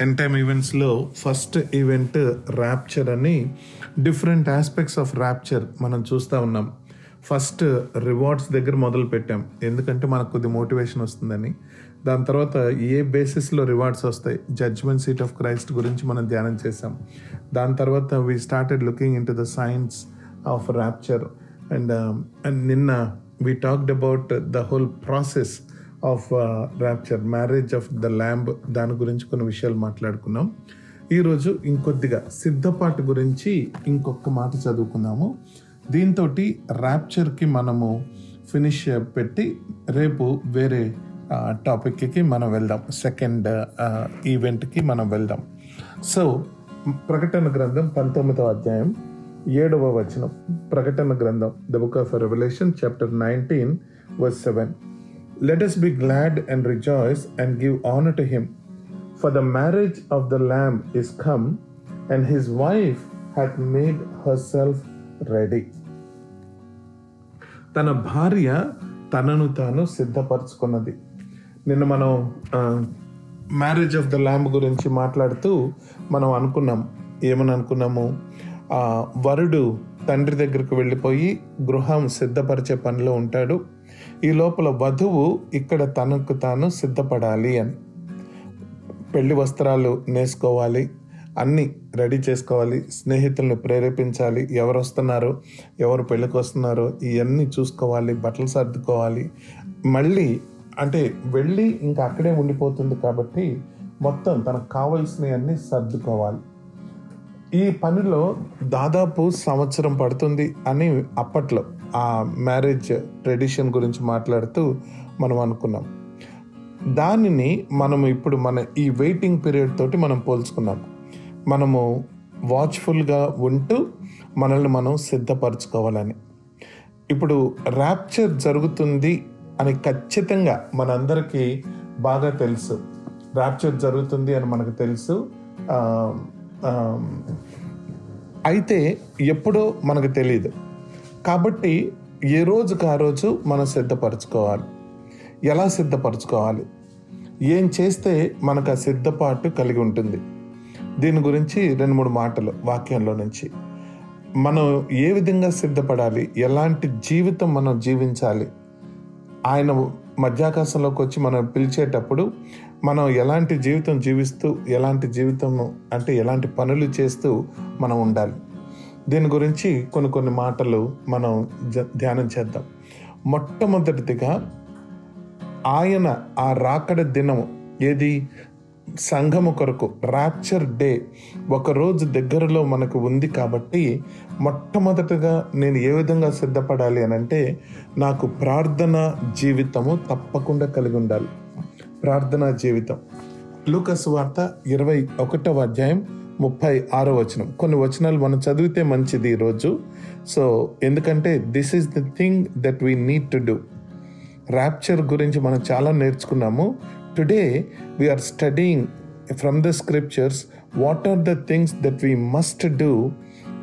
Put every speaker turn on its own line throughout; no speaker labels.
ఎన్ time ఈవెంట్స్లో first event rapture అని different aspects of rapture మనం చూస్తూ ఉన్నాం. ఫస్ట్ రివార్డ్స్ దగ్గర మొదలు పెట్టాం. ఎందుకంటే మనకు కొద్ది మోటివేషన్ వస్తుందని. దాని తర్వాత ఏ బేసిస్లో రివార్డ్స్ వస్తాయి? జడ్జ్మెంట్ సీట్ ఆఫ్ క్రైస్ట్ గురించి మనం ధ్యానం చేసాం దాని తర్వాత we started looking into the science of rapture and and నిన్న we talked about the whole process of rapture marriage of the lamb దాని గురించి కొన్ని విషయాలు మాట్లాడుకున్నాం. ఈరోజు ఇంకొద్దిగా సిద్ధపాటు గురించి ఇంకొక మాట చదువుకుందాము. దీంతో ర్యాప్చర్కి మనము ఫినిష్ పెట్టి రేపు వేరే టాపిక్కి మనం వెళ్దాం. సెకండ్ ఈవెంట్కి మనం వెళ్దాం. సో ప్రకటన గ్రంథం పంతొమ్మిదవ అధ్యాయం ఏడవ వచనం. ప్రకటన గ్రంథం the book of Revelation chapter nineteen verse seven let us be glad and rejoice and give honor to him for the marriage of the lamb is come and his wife hath made herself ready తన భార్య తనను తాను సిద్ధపరచుకున్నది నిన్న మనం marriage of the lamb గురించి మాట్లాడుతూ మనం అనుకున్నాం ఏమని అనుకున్నాము ఆ, వరుడు తండ్రి దగ్గరకు వెళ్ళిపోయి గృహం సిద్ధపరిచే పనిలో ఉంటాడు ఈ లోపల వధువు ఇక్కడ తనకు తాను సిద్ధపడాలి అని. పెళ్ళి వస్త్రాలు నేసుకోవాలి అన్నీ రెడీ చేసుకోవాలి స్నేహితులను ప్రేరేపించాలి ఎవరు వస్తున్నారు ఎవరు పెళ్ళికి వస్తున్నారో ఇవన్నీ చూసుకోవాలి బట్టలు సర్దుకోవాలి. మళ్ళీ అంటే వెళ్ళి ఇంకా అక్కడే ఉండిపోతుంది కాబట్టి మొత్తం తనకు కావలసినవన్నీ సర్దుకోవాలి. ఈ పనిలో దాదాపు సంవత్సరం పడుతుంది అని అప్పట్లో ఆ మ్యారేజ్ ట్రెడిషన్ గురించి మాట్లాడుతూ మనం అనుకున్నాం. దానిని మనం ఇప్పుడు మన ఈ వెయిటింగ్ పీరియడ్ తోటి మనం పోల్చుకున్నాం. మనము వాచ్ఫుల్గా ఉంటూ మనల్ని మనం సిద్ధపరచుకోవాలని. ఇప్పుడు ర్యాప్చర్ జరుగుతుంది అని ఖచ్చితంగా మనందరికీ బాగా తెలుసు. ర్యాప్చర్ జరుగుతుంది అని మనకు తెలుసు. అయితే ఎప్పుడో మనకు తెలియదు కాబట్టి ఏ రోజుకు ఆ రోజు మనం సిద్ధపరచుకోవాలి? ఎలా సిద్ధపరచుకోవాలి? ఏం చేస్తే మనకు ఆ సిద్ధపాటు కలిగి ఉంటుంది? దీని గురించి రెండు మూడు మాటలు వాక్యంలో నుంచి. మనం ఏ విధంగా సిద్ధపడాలి? ఎలాంటి జీవితం మనం జీవించాలి? ఆయన మధ్యాకాశంలోకి వచ్చి మనం పిలిచేటప్పుడు మనం ఎలాంటి జీవితం జీవిస్తూ ఎలాంటి జీవితం అంటే ఎలాంటి పనులు చేస్తూ మనం ఉండాలి? దీని గురించి కొన్ని కొన్ని మాటలు మనం జ- ధ్యానం చేద్దాం. మొట్టమొదటిదిగా ఆయన ఆ రాకడ దినం ఏది? సంఘము కొరకు ర్యాప్చర్ డే ఒక రోజు దగ్గరలో మనకు ఉంది కాబట్టి మొట్టమొదటగా నేను ఏ విధంగా సిద్ధపడాలి అని అంటే నాకు ప్రార్థన జీవితము తప్పకుండా కలిగి ఉండాలి. ప్రార్థనా జీవితం. లూకస్ వార్త ఇరవై ఒకటవ అధ్యాయం ముప్పై ఆరో వచనం. కొన్ని వచనాలు మనం చదివితే మంచిది ఈరోజు సో ఎందుకంటే this is the thing that we need to do rapture గురించి మనం చాలా నేర్చుకున్నాము. Today we are studying from the scriptures what are the things that we must do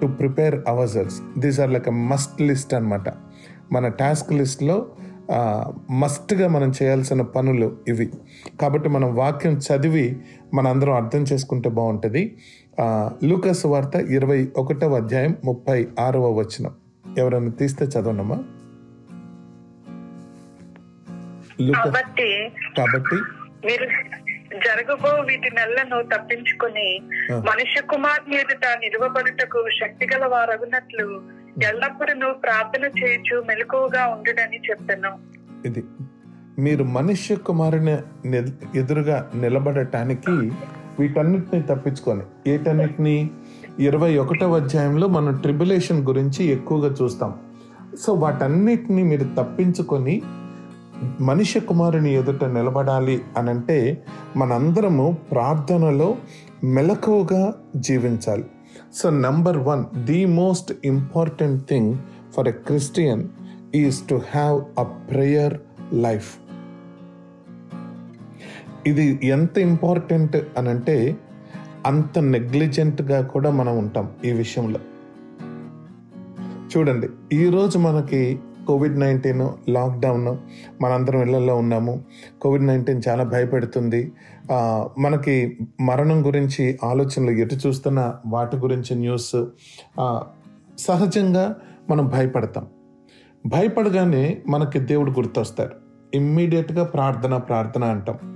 to prepare our selves these are like a must list అనమాట మన task లిస్ట్లో మస్ట్గా మనం చేయాల్సిన పనులు ఇవి. కాబట్టి మనం వాక్యం చదివి మన అందరం అర్థం చేసుకుంటే బాగుంటుంది. లూకస్ వార్త ఇరవై ఒకటవ అధ్యాయం ముప్పై ఆరవ వచనం. ఎవరైనా తీస్తే చదవనమ్మా
కాబట్టి
కాబట్టి
మీరు జరగబో వీటి నెలను తప్పించుకొని. మనుష్య కుమార్ని ఎదుట నిలువబడుటకు శక్తి గల వారగునట్లు ఎల్లప్పుడూ ప్రార్థన చేయొచ్చు మెలకువగా ఉండుడని చెప్పాను
ఇది మీరు మనుష్య కుమారుని ఎదురుగా నిలబడటానికి వీటన్నిటిని తప్పించుకొని ఏటన్నిటిని ఇరవై ఒకటవ అధ్యాయంలో మనం ట్రిబులేషన్ గురించి ఎక్కువగా చూస్తాం. సో వాటన్నిటిని మీరు తప్పించుకొని మనిషి కుమారుని ఎదుట నిలబడాలి అని అంటే మనందరము ప్రార్థనలో మెలకువగా జీవించాలి. So number one the most important thing for a Christian is to have a prayer life ఇది ఎంత ఇంపార్టెంట్ అని అంటే అంత నెగ్లిజెంట్గా కూడా మనం ఉంటాం ఈ విషయంలో. చూడండి ఈరోజు మనకి కోవిడ్ నైన్టీన్ లాక్డౌన్ మనందరం ఇళ్ళలో ఉన్నాము. కోవిడ్ నైన్టీన్ చాలా భయపెడుతుంది. మనకి మరణం గురించి ఆలోచనలు ఎటు చూస్తున్న వాటి గురించి న్యూస్ సహజంగా మనం భయపడతాం. భయపడగానే మనకి దేవుడు గుర్తొస్తారు. ఇమ్మీడియట్గా ప్రార్థన ప్రార్థన అంటాం.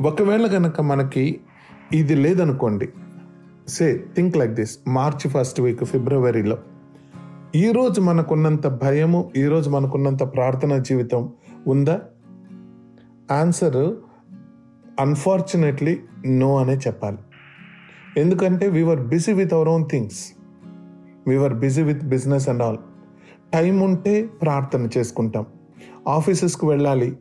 ఒకవేళ కనుక మనకి ఇది లేదనుకోండి say think like this March first week ఫిబ్రవరిలో ఈరోజు మనకున్నంత భయము ఈరోజు మనకున్నంత ప్రార్థన జీవితం ఉందా? ఆన్సర్ అన్ఫార్చునేట్లీ నో అనే చెప్పాలి. ఎందుకంటే we are busy with our own things we are busy with business and all time ఉంటే ప్రార్థన చేసుకుంటాం. ఆఫీసెస్కి వెళ్ళాలి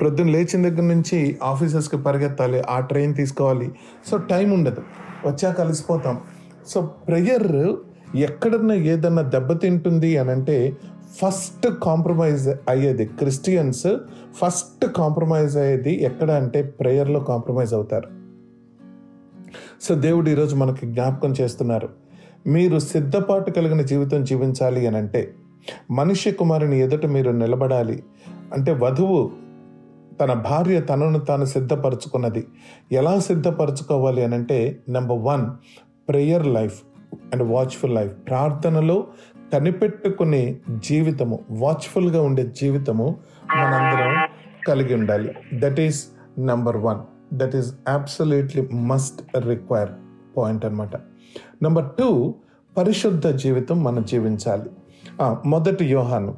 ప్రొద్దున లేచిన దగ్గర నుంచి ఆఫీసర్స్కి పరిగెత్తాలి ఆ ట్రైన్ తీసుకోవాలి. సో టైం ఉండదు. వచ్చాక కలిసిపోతాం సో ప్రేయర్ ఎక్కడన్నా ఏదన్నా దెబ్బతింటుంది అని అంటే ఫస్ట్ కాంప్రమైజ్ అయ్యేది క్రిస్టియన్స్ ఫస్ట్ కాంప్రమైజ్ అయ్యేది ఎక్కడ అంటే ప్రేయర్లో కాంప్రమైజ్ అవుతారు. సో దేవుడు ఈరోజు మనకి జ్ఞాపకం చేస్తున్నారు. మీరు సిద్ధపాటు కలిగిన జీవితం జీవించాలి అని అంటే మనుష్య కుమారుని ఎదుట మీరు నిలబడాలి. అంటే వధువు తన భార్య తనను తాను సిద్ధపరచుకున్నది. ఎలా సిద్ధపరచుకోవాలి అని అంటే number one prayer life and watchful life ప్రార్థనలో కనిపెట్టుకునే జీవితము వాచ్ఫుల్గా ఉండే జీవితము మనందరం కలిగి ఉండాలి. That is number one that is absolutely must require point అనమాట నెంబర్ టూ పరిశుద్ధ జీవితం మనం జీవించాలి. మొదటి యోహాను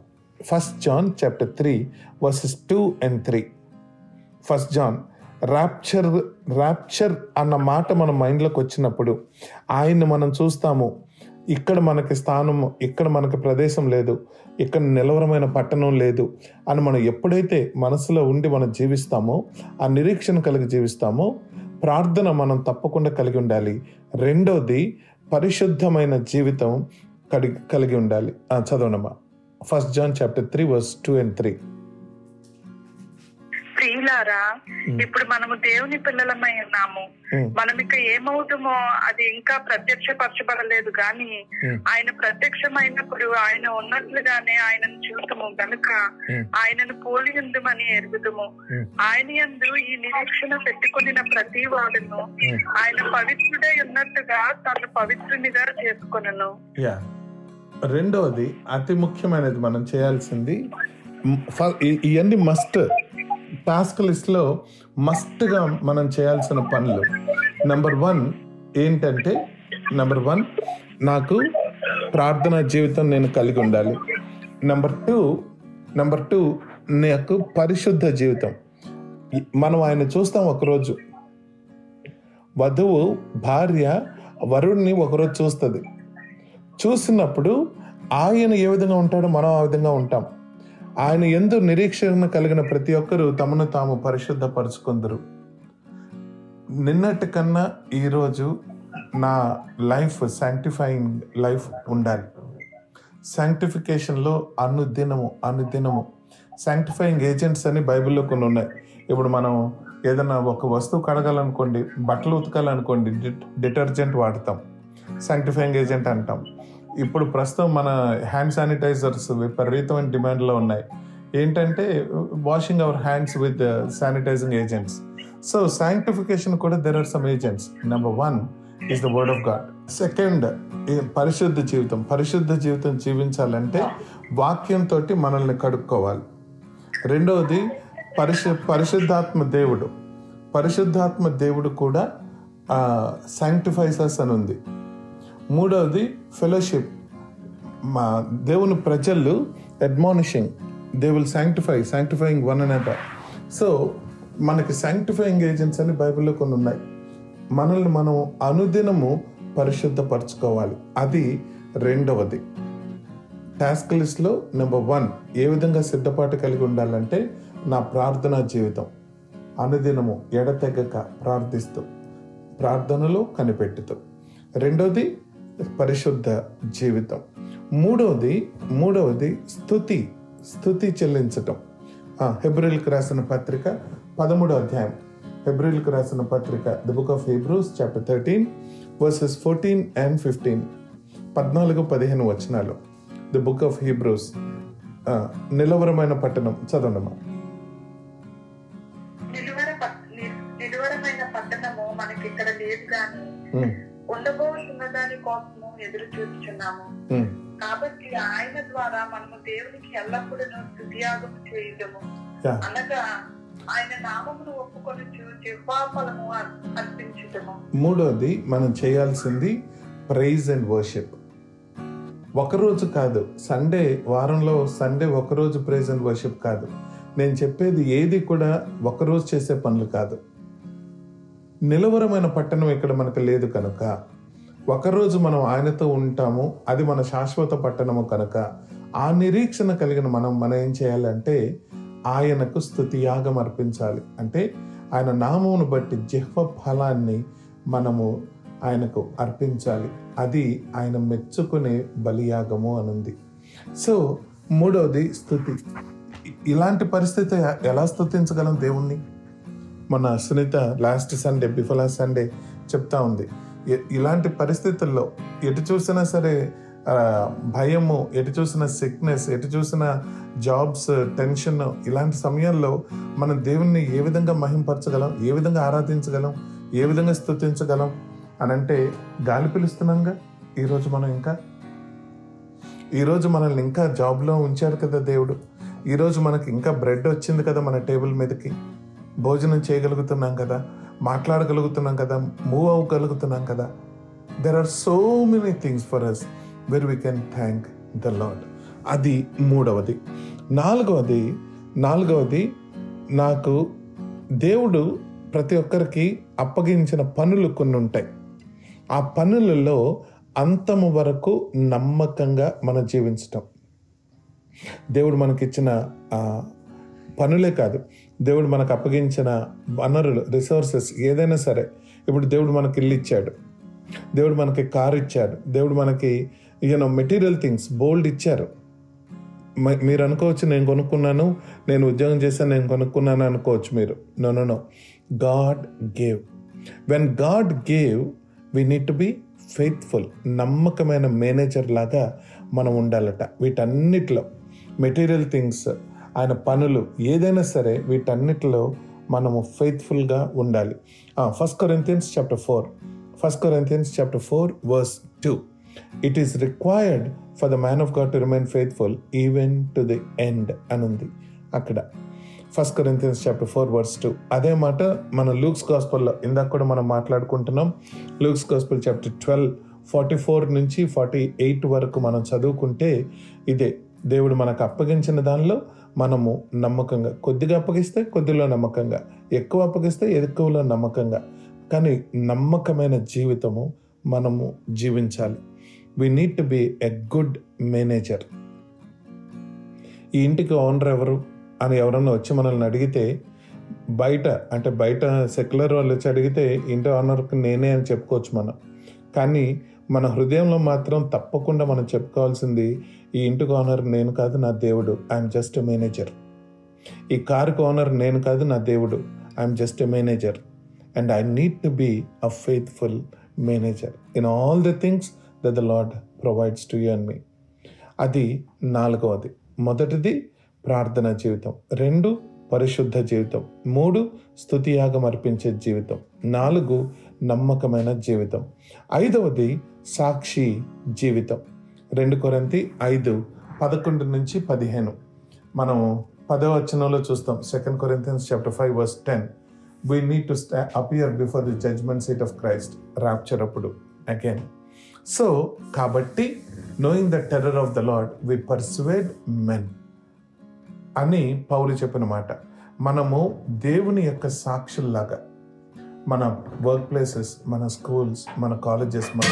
first John chapter three verses two and three first John rapture rapture అన్న మాట మన మైండ్లోకి వచ్చినప్పుడు ఆయన్ని మనం చూస్తాము. ఇక్కడ మనకి స్థానం ఇక్కడ మనకి ప్రదేశం లేదు. ఇక్కడ నిలవరమైన పట్టణం లేదు. అని మనం ఎప్పుడైతే మనసులో ఉండి మనం జీవిస్తామో ఆ నిరీక్షణ కలిగి జీవిస్తామో ప్రార్థన మనం తప్పకుండా కలిగి ఉండాలి. రెండోది పరిశుద్ధమైన జీవితం కలిగి కలిగి ఉండాలి. చదవనమా చదవనమ్మా first John chapter three verse two and three.
ప్రియులారా ఇప్పుడు మనము దేవుని పిల్లలమై ఉన్నాము. మనం ఇక ఏమవుతామో అది ఇంకా ప్రత్యక్షపరచబడలేదు కానీ
Hmm.
ఆయన ప్రత్యక్షమైనప్పుడు ఆయన ఉన్నట్లుగానే ఆయనను చూడటము గనుక. ఆయనను పోలి ఉందమని ఎరుగుదము. ఆయన యందు ఈ నిరీక్షణ పెట్టుకుని ప్రతి వాడును. ఆయన పవిత్రుడై ఉన్నట్టుగా తను పవిత్రునిగా చేసుకొనను
యా రెండవది అతి ముఖ్యమైనది మనం చేయాల్సింది ఇవన్నీ మస్ట్ టాస్క్ లిస్ట్లో మస్ట్గా మనం చేయాల్సిన పనులు. నెంబర్ వన్ ఏంటంటే నెంబర్ వన్ నాకు ప్రార్థనా జీవితం నేను కలిగి ఉండాలి. నెంబర్ టూ నెంబర్ టూ నాకు పరిశుద్ధ జీవితం. మనం ఆయన చూస్తాం ఒకరోజు. వధువు భార్య వరుణ్ణి ఒకరోజు చూస్తుంది. చూసినప్పుడు ఆయన ఏ విధంగా ఉంటాడో మనం ఆ విధంగా ఉంటాం. ఆయన ఎందు నిరీక్షణ కలిగిన ప్రతి ఒక్కరూ తమను తాము పరిశుద్ధపరుచుకుందరు. నిన్నటి కన్నా ఈరోజు నా లైఫ్ శాంక్టిఫైయింగ్ లైఫ్ ఉండాలి. శాంక్టిఫికేషన్లో అనుదినము అనుదినము. శాంక్టిఫైయింగ్ ఏజెంట్స్ అని బైబిల్లో కొన్ని ఉన్నాయి. ఇప్పుడు మనం ఏదైనా ఒక వస్తువు కడగాలనుకోండి బట్టలు ఉతకాలనుకోండి డిటర్జెంట్ వాడతాం. శాంక్టిఫైయింగ్ ఏజెంట్ అంటాం. ఇప్పుడు ప్రస్తుతం మన హ్యాండ్ శానిటైజర్స్ విపరీతమైన డిమాండ్లో ఉన్నాయి. ఏంటంటే washing our hands with sanitising agents so sanctification కూడా there are some agents number one is the word of God second పరిశుద్ధ జీవితం. పరిశుద్ధ జీవితం జీవించాలంటే వాక్యంతో మనల్ని కడుక్కోవాలి. రెండవది పరిశు పరిశుద్ధాత్మ దేవుడు. పరిశుద్ధాత్మ దేవుడు కూడా శాంక్టిఫైసర్స్ అని ఉంది. మూడవది ఫెలోషిప్ మా దేవుని ప్రజలు admonishing they will sanctify sanctifying one another so మనకి శాంక్టిఫైయింగ్ ఏజెంట్స్ అని బైబిల్లో కొన్ని ఉన్నాయి. మనల్ని మనం అనుదినము పరిశుద్ధపరచుకోవాలి. అది రెండవది. టాస్క్ లిస్ట్లో నెంబర్ వన్ ఏ విధంగా సిద్ధపాటు కలిగి ఉండాలంటే నా ప్రార్థనా జీవితం. అనుదినము ఎడతెగక ప్రార్థిస్తూ ప్రార్థనలో కనిపెట్టుతూ. రెండవది పరిశుద్ధ జీవితం. మూడవది మూడవది స్థుతి స్థుతి చెల్లించటం. హెబ్రిల్కి రాసిన పత్రిక పదమూడో అధ్యాయం. హెబ్రిల్కి రాసిన పత్రిక the book of Hebrews chapter thirteen verses fourteen and fifteen. పద్నాలుగు పదిహేను వచనాలు. ద బుక్ ఆఫ్ హీబ్రూస్ నిలవరమైన పట్టణం. చదవండమ్మా.
నిలువరమైన పట్టణము మనకి ఇక్కడ లేదు కానీ ఉండబోతున్న దాని కోసము ఎదురు చూస్తున్నాము కాబట్టి ఆయన ద్వారా మనము దేవునికి ఎల్లప్పుడూ స్థుతియాగం చేయటము. అనగా ఆయన నామమును ఒప్పుకొని జిహ్వాఫలము అర్పించటము
మూడోది మనం చేయాల్సింది ప్రైజ్ అండ్ వర్షిప్ ఒకరోజు కాదు సండే వారంలో సండే ఒకరోజు ప్రైజ్ అండ్ వర్షిప్ కాదు. నేను చెప్పేది ఏది కూడా ఒకరోజు చేసే పనులు కాదు. నిలవరమైన పట్టణం ఇక్కడ మనకు లేదు కనుక ఒకరోజు మనం ఆయనతో ఉంటాము అది మన శాశ్వత పట్టణము కనుక. ఆ నిరీక్షణ కలిగిన మనం మనం ఏం చేయాలంటే ఆయనకు స్థుతియాగం అర్పించాలి. అంటే ఆయన నామమును బట్టి జిహ్వ ఫలాన్ని మనము ఆయనకు అర్పించాలి. అది ఆయన మెచ్చుకునే బలియాగము అనుంది. సో మూడవది స్థుతి. ఇలాంటి పరిస్థితి ఎలా స్థుతించగలం దేవుణ్ణి? మన Sunitha last Sunday before last Sunday చెప్తా ఉంది. ఇలాంటి పరిస్థితుల్లో ఎటు చూసినా సరే భయము ఎటు చూసిన సిక్నెస్ ఎటు చూసిన జాబ్స్ టెన్షన్ ఇలాంటి సమయాల్లో మనం దేవుణ్ణి ఏ విధంగా మహింపరచగలం ఏ విధంగా ఆరాధించగలం ఏ విధంగా స్తుతించగలం అని అంటే గాలి పిలుస్తున్నాంగా ఈరోజు మనం ఇంకా? ఈరోజు మనల్ని ఇంకా జాబ్లో ఉంచారు కదా దేవుడు. ఈరోజు మనకి ఇంకా బ్రెడ్ వచ్చింది కదా మన టేబుల్ మీదకి. భోజనం చేయగలుగుతున్నాం కదా మాట్లాడగలుగుతున్నాం కదా మూవ్ అవ్వగలుగుతున్నాం కదా. There are so many things for us where we can thank the Lord అది మూడవది. నాలుగవది నాలుగవది నాకు దేవుడు ప్రతి ఒక్కరికి అప్పగించిన పనులు కొన్ని ఉంటాయి. ఆ పనులలో అంతము వరకు నమ్మకంగా మనం జీవించటం. దేవుడు మనకిచ్చిన పనులే కాదు. దేవుడు మనకు అప్పగించిన వనరులు రిసోర్సెస్ ఏదైనా సరే ఇప్పుడు దేవుడు మనకి ఇల్లు ఇచ్చాడు. దేవుడు మనకి కార్ ఇచ్చాడు. దేవుడు మనకి యూనో మెటీరియల్ థింగ్స్ బోల్డ్ ఇచ్చారు. మీరు అనుకోవచ్చు నేను కొనుక్కున్నాను నేను ఉద్యోగం చేశాను నేను కొనుక్కున్నాను అనుకోవచ్చు మీరు. No no no God gave when God gave we need to be faithful నమ్మకమైన మేనేజర్ లాగా మనం ఉండాలట. వీటన్నిటిలో మెటీరియల్ థింగ్స్ ఆయన పనులు ఏదైనా సరే వీటన్నిటిలో మనము ఫెయిత్ఫుల్గా ఉండాలి. First Corinthians chapter four first Corinthians chapter four verse two it is required for the man of God to remain faithful even to the end అని ఉంది అక్కడ first Corinthians chapter four verse two అదే మాట మన Luke's గాస్పల్లో ఇందాక కూడా మనం మాట్లాడుకుంటున్నాం. Luke's gospel chapter twelve forty four నుంచి ఫార్టీ ఎయిట్ వరకు మనం చదువుకుంటే ఇదే దేవుడు మనకు అప్పగించిన దానిలో మనము నమ్మకంగా కొద్దిగా అప్పగిస్తే కొద్దిలో నమ్మకంగా ఎక్కువ అప్పగిస్తే ఎక్కువలో నమ్మకంగా. కానీ నమ్మకమైన జీవితము మనము జీవించాలి. We need to be a good manager ఈ ఇంటికి ఓనర్ ఎవరు అని ఎవరన్నా వచ్చి మనల్ని అడిగితే బయట అంటే బయట సెక్యులర్ వాళ్ళు వచ్చి అడిగితే ఇంటి ఓనర్కి నేనే అని చెప్పుకోవచ్చు మనం. కానీ మన హృదయంలో మాత్రం తప్పకుండా మనం చెప్పుకోవాల్సింది ఈ ఇంటికి ఓనర్ నేను కాదు నా దేవుడు. ఐఎమ్ జస్ట్ మేనేజర్ ఈ కారుకి ఓనర్ నేను కాదు నా దేవుడు. I'm just a manager and I need to be a faithful manager in all the things the the Lord provides to you and me అది నాలుగవది. మొదటిది ప్రార్థన జీవితం. రెండు పరిశుద్ధ జీవితం. మూడు స్తుతియాగం అర్పించే జీవితం. నాలుగు నమ్మకమైన జీవితం. ఐదవది సాక్షి జీవితం. రెండు కొరంతి ఐదు పదకొండు నుంచి పదిహేను. మనం పదవ వచనంలో చూస్తాం. Second Corinthians chapter five verse ten we need to sta appear before the judgment seat of Christ rapture అప్పుడు. అగైన్ సో కాబట్టి knowing the terror of the Lord we persuade men అని పౌలు చెప్పిన మాట. మనము దేవుని యొక్క సాక్షుల్లాగా మన వర్క్ ప్లేసెస్ మన స్కూల్స్ మన కాలేజెస్ మన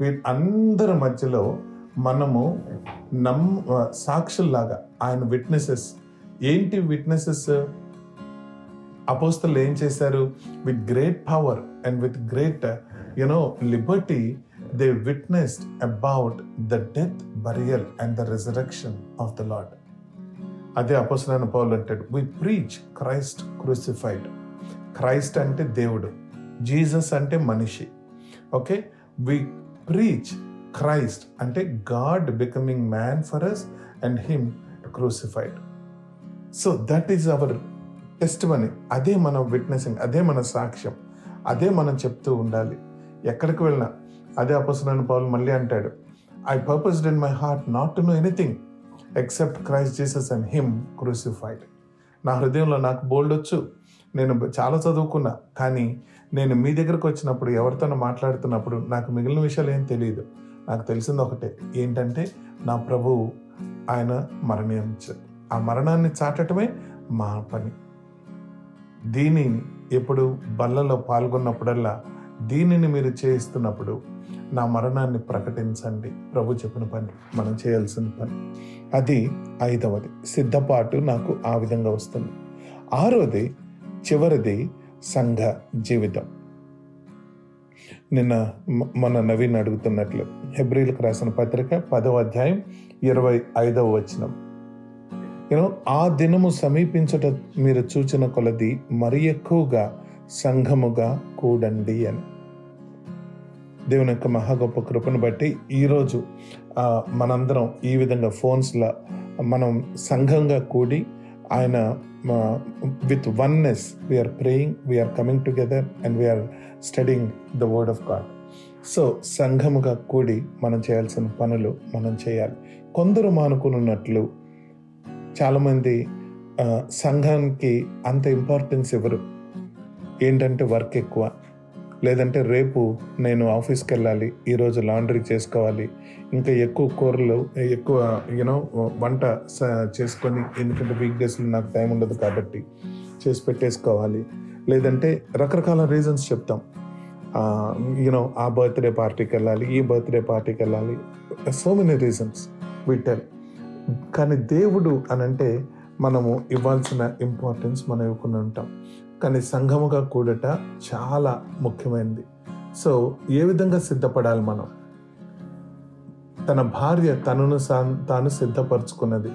వీటందరి మధ్యలో మనము నమ్ సాక్షుల్లాగా ఆయన విట్నెసెస్ ఏంటి విట్నెసెస్ అపోస్తలు ఏం చేశారు? With great power and with great you know liberty they witnessed about the death burial and the resurrection of the Lord అదే అపోసలైన పౌలు అంటాడు we preach Christ crucified Christ అంటే దేవుడు జీసస్ అంటే మనిషి. ఓకే వి ప్రీచ్ క్రైస్ట్ అంటే God becoming man for us and him crucified so that is our testimony అదే మనం విట్నెసింగ్ అదే మన సాక్ష్యం. అదే మనం చెప్తూ ఉండాలి. ఎక్కడికి వెళ్ళినా అదే అపసరణ పౌలు మళ్ళీ అంటాడు I purposed in my heart not to know anything except Christ Jesus and him crucified నా హృదయంలో నాకు బోల్డ్ వచ్చు నేను చాలా చదువుకున్నా. కానీ నేను మీ దగ్గరకు వచ్చినప్పుడు ఎవరితోనో మాట్లాడుతున్నప్పుడు నాకు మిగిలిన విషయాలు ఏం తెలియదు నాకు తెలిసింది ఒకటే. ఏంటంటే నా ప్రభువు ఆయన మరణించారు ఆ మరణాన్ని చాటటమే మా పని. దీనిని ఎప్పుడు బల్లలో పాల్గొన్నప్పుడల్లా దీనిని మీరు చేయిస్తున్నప్పుడు నా మరణాన్ని ప్రకటించండి. ప్రభు చెప్పిన పని మనం చేయాల్సిన పని. అది ఐదవది. సిద్ధపాటు నాకు ఆ విధంగా వస్తుంది. ఆరోది చివరిది సంఘ జీవితం. నిన్న మన నవీన్ అడుగుతున్నట్లు హెబ్రిల్కి రాసిన పత్రిక పదవ అధ్యాయం ఇరవై ఐదవ వచనం. యూనో ఆ దినము సమీపించట మీరు చూచిన కొలది మరి ఎక్కువగా సంఘముగా కూడండి అని. దేవుని యొక్క మహా గొప్ప కృపను బట్టి ఈరోజు మనందరం ఈ విధంగా ఫోన్స్లో మనం సంఘంగా కూడి ఆయన with oneness we are praying we are coming together and we are studying the word of God so సంఘముగా కూడి మనం చేయాల్సిన పనులు మనం చేయాలి. కొందరు మానుకున్నట్లు చాలామంది సంఘానికి అంత ఇంపార్టెన్స్ ఇవ్వరు. ఏంటంటే వర్క్ ఎక్కువ. లేదంటే రేపు నేను ఆఫీస్కి వెళ్ళాలి ఈరోజు లాండ్రీ చేసుకోవాలి ఇంకా ఎక్కువ కూరలు ఎక్కువ యూనో వంట స- చేసుకొని ఎందుకంటే వీక్ డేస్లో నాకు టైం ఉండదు కాబట్టి చేసి పెట్టేసుకోవాలి. లేదంటే రకరకాల రీజన్స్ చెప్తాం. యూనో ఆ బర్త్డే పార్టీకి వెళ్ళాలి ఈ బర్త్డే పార్టీకి వెళ్ళాలి సో మెనీ రీజన్స్ విటల్ కానీ దేవుడు అని అంటే మనము ఇవ్వాల్సిన ఇంపార్టెన్స్ మనం ఇవ్వకుండా ఉంటాం. కానీ సంఘముగా కూడట చాలా ముఖ్యమైనది. సో ఏ విధంగా సిద్ధపడాలి మనం? తన భార్య తనను సా- తాను సిద్ధపరచుకున్నది.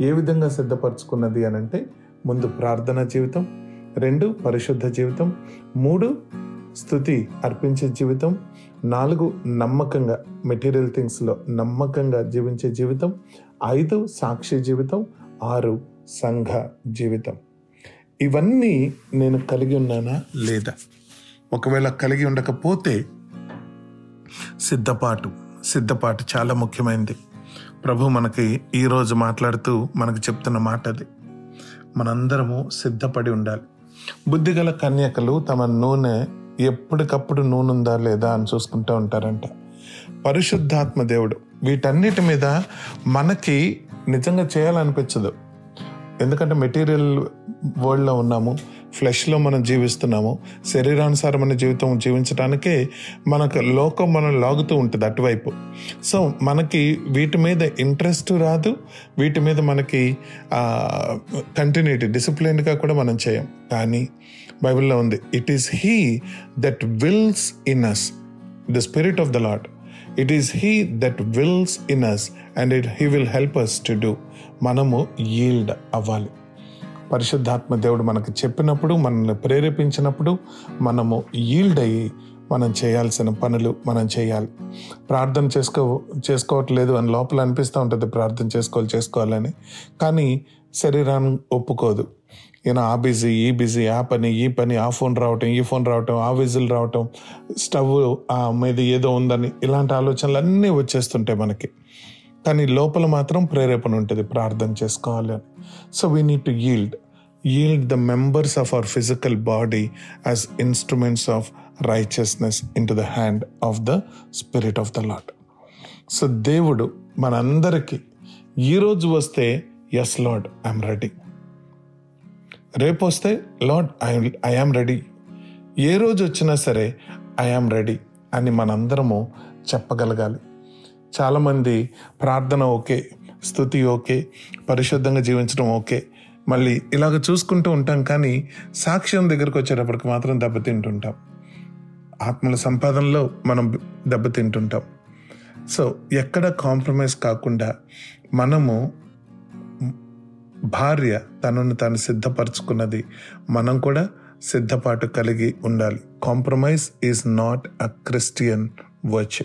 ఏ విధంగా సిద్ధపరచుకున్నది అని అంటే ముందు ప్రార్థన జీవితం రెండు పరిశుద్ధ జీవితం మూడు స్థుతి అర్పించే జీవితం నాలుగు నమ్మకంగా మెటీరియల్ థింగ్స్లో నమ్మకంగా జీవించే జీవితం ఐదు సాక్షి జీవితం ఆరు సంఘ జీవితం. ఇవన్నీ నేను కలిగి ఉన్నానా? లేదా. ఒకవేళ కలిగి ఉండకపోతే సిద్ధపాటు సిద్ధపాటు చాలా ముఖ్యమైనది. ప్రభు మనకి ఈరోజు మాట్లాడుతూ మనకు చెప్తున్న మాట అది. మనందరము సిద్ధపడి ఉండాలి. బుద్ధిగల కన్యకలు తమ నూనె ఎప్పటికప్పుడు నూనె ఉందా లేదా అని చూసుకుంటూ ఉంటారంట. పరిశుద్ధాత్మ దేవుడు వీటన్నిటి మీద మనకి నిజంగా చేయాలనిపించదు. ఎందుకంటే మెటీరియల్ వరల్డ్లో ఉన్నాము ఫ్లెష్లో మనం జీవిస్తున్నాము శరీరానుసారమైన జీవితం జీవించడానికే మనకు లోకం మనం లాగుతూ ఉంటుంది అటువైపు. సో మనకి వీటి మీద ఇంట్రెస్ట్ రాదు వీటి మీద మనకి కంటిన్యూటీ డిసిప్లిన్గా కూడా మనం చేయం. కానీ బైబిల్లో ఉంది it is he that dwells in us the spirit of the Lord it is he that dwells in us and it he will help us to do మనము ఈల్డ్ అవ్వాలి. పరిశుద్ధాత్మ దేవుడు మనకు చెప్పినప్పుడు మనల్ని ప్రేరేపించినప్పుడు మనము ఈల్డ్ అయ్యి మనం చేయాల్సిన పనులు మనం చేయాలి. ప్రార్థన చేసుకో చేసుకోవట్లేదు అని లోపల అనిపిస్తూ ఉంటుంది. ప్రార్థన చేసుకోవాలి చేసుకోవాలని. కానీ శరీరాన్ని ఒప్పుకోదు. ఈయన ఆ బిజీ ఈ బిజీ ఆ పని ఈ పని ఆ ఫోన్ రావటం ఈ ఫోన్ రావటం ఆ విజిల్ రావటం స్టవ్ ఆ మీద ఏదో ఉందని ఇలాంటి ఆలోచనలు అన్నీ వచ్చేస్తుంటాయి మనకి. కానీ లోపల మాత్రం ప్రేరేపణ ఉంటుంది ప్రార్థన చేసుకోవాలి అని. So we need to yield yield the members of our physical body as instruments of righteousness into the hand of the spirit of the Lord so దేవుడు మనందరికీ ఈరోజు వస్తే ఎస్ లాడ్ ఐఎమ్ రెడీ రేపు వస్తే Lord I I am ready. ఏ రోజు వచ్చినా సరే I am ready అని మనందరము చెప్పగలగాలి. చాలామంది ప్రార్థన ఓకే స్థుతి ఓకే పరిశుద్ధంగా జీవించడం ఓకే. మళ్ళీ ఇలాగ చూసుకుంటూ ఉంటాం కానీ సాక్ష్యం దగ్గరకు వచ్చేటప్పటికి మాత్రం దెబ్బతింటుంటాం. ఆత్మల సంపాదనలో మనం దెబ్బతింటుంటాం. సో ఎక్కడ కాంప్రమైజ్ కాకుండా మనము భార్య తనను తాను సిద్ధపరచుకున్నది. మనం కూడా సిద్ధపాటు కలిగి ఉండాలి. Compromise is not a Christian virtue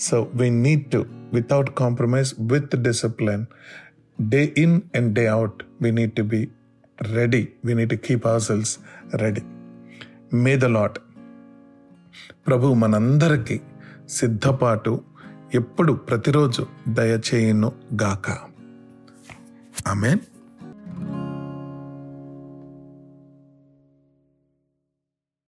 so we need to without compromise with discipline day in and day out we need to be ready we need to keep our selves ready may the Lord ప్రభు మనందరికీ సిద్ధపాటు ఎప్పుడు ప్రతిరోజు దయచేయును గాక. Amén.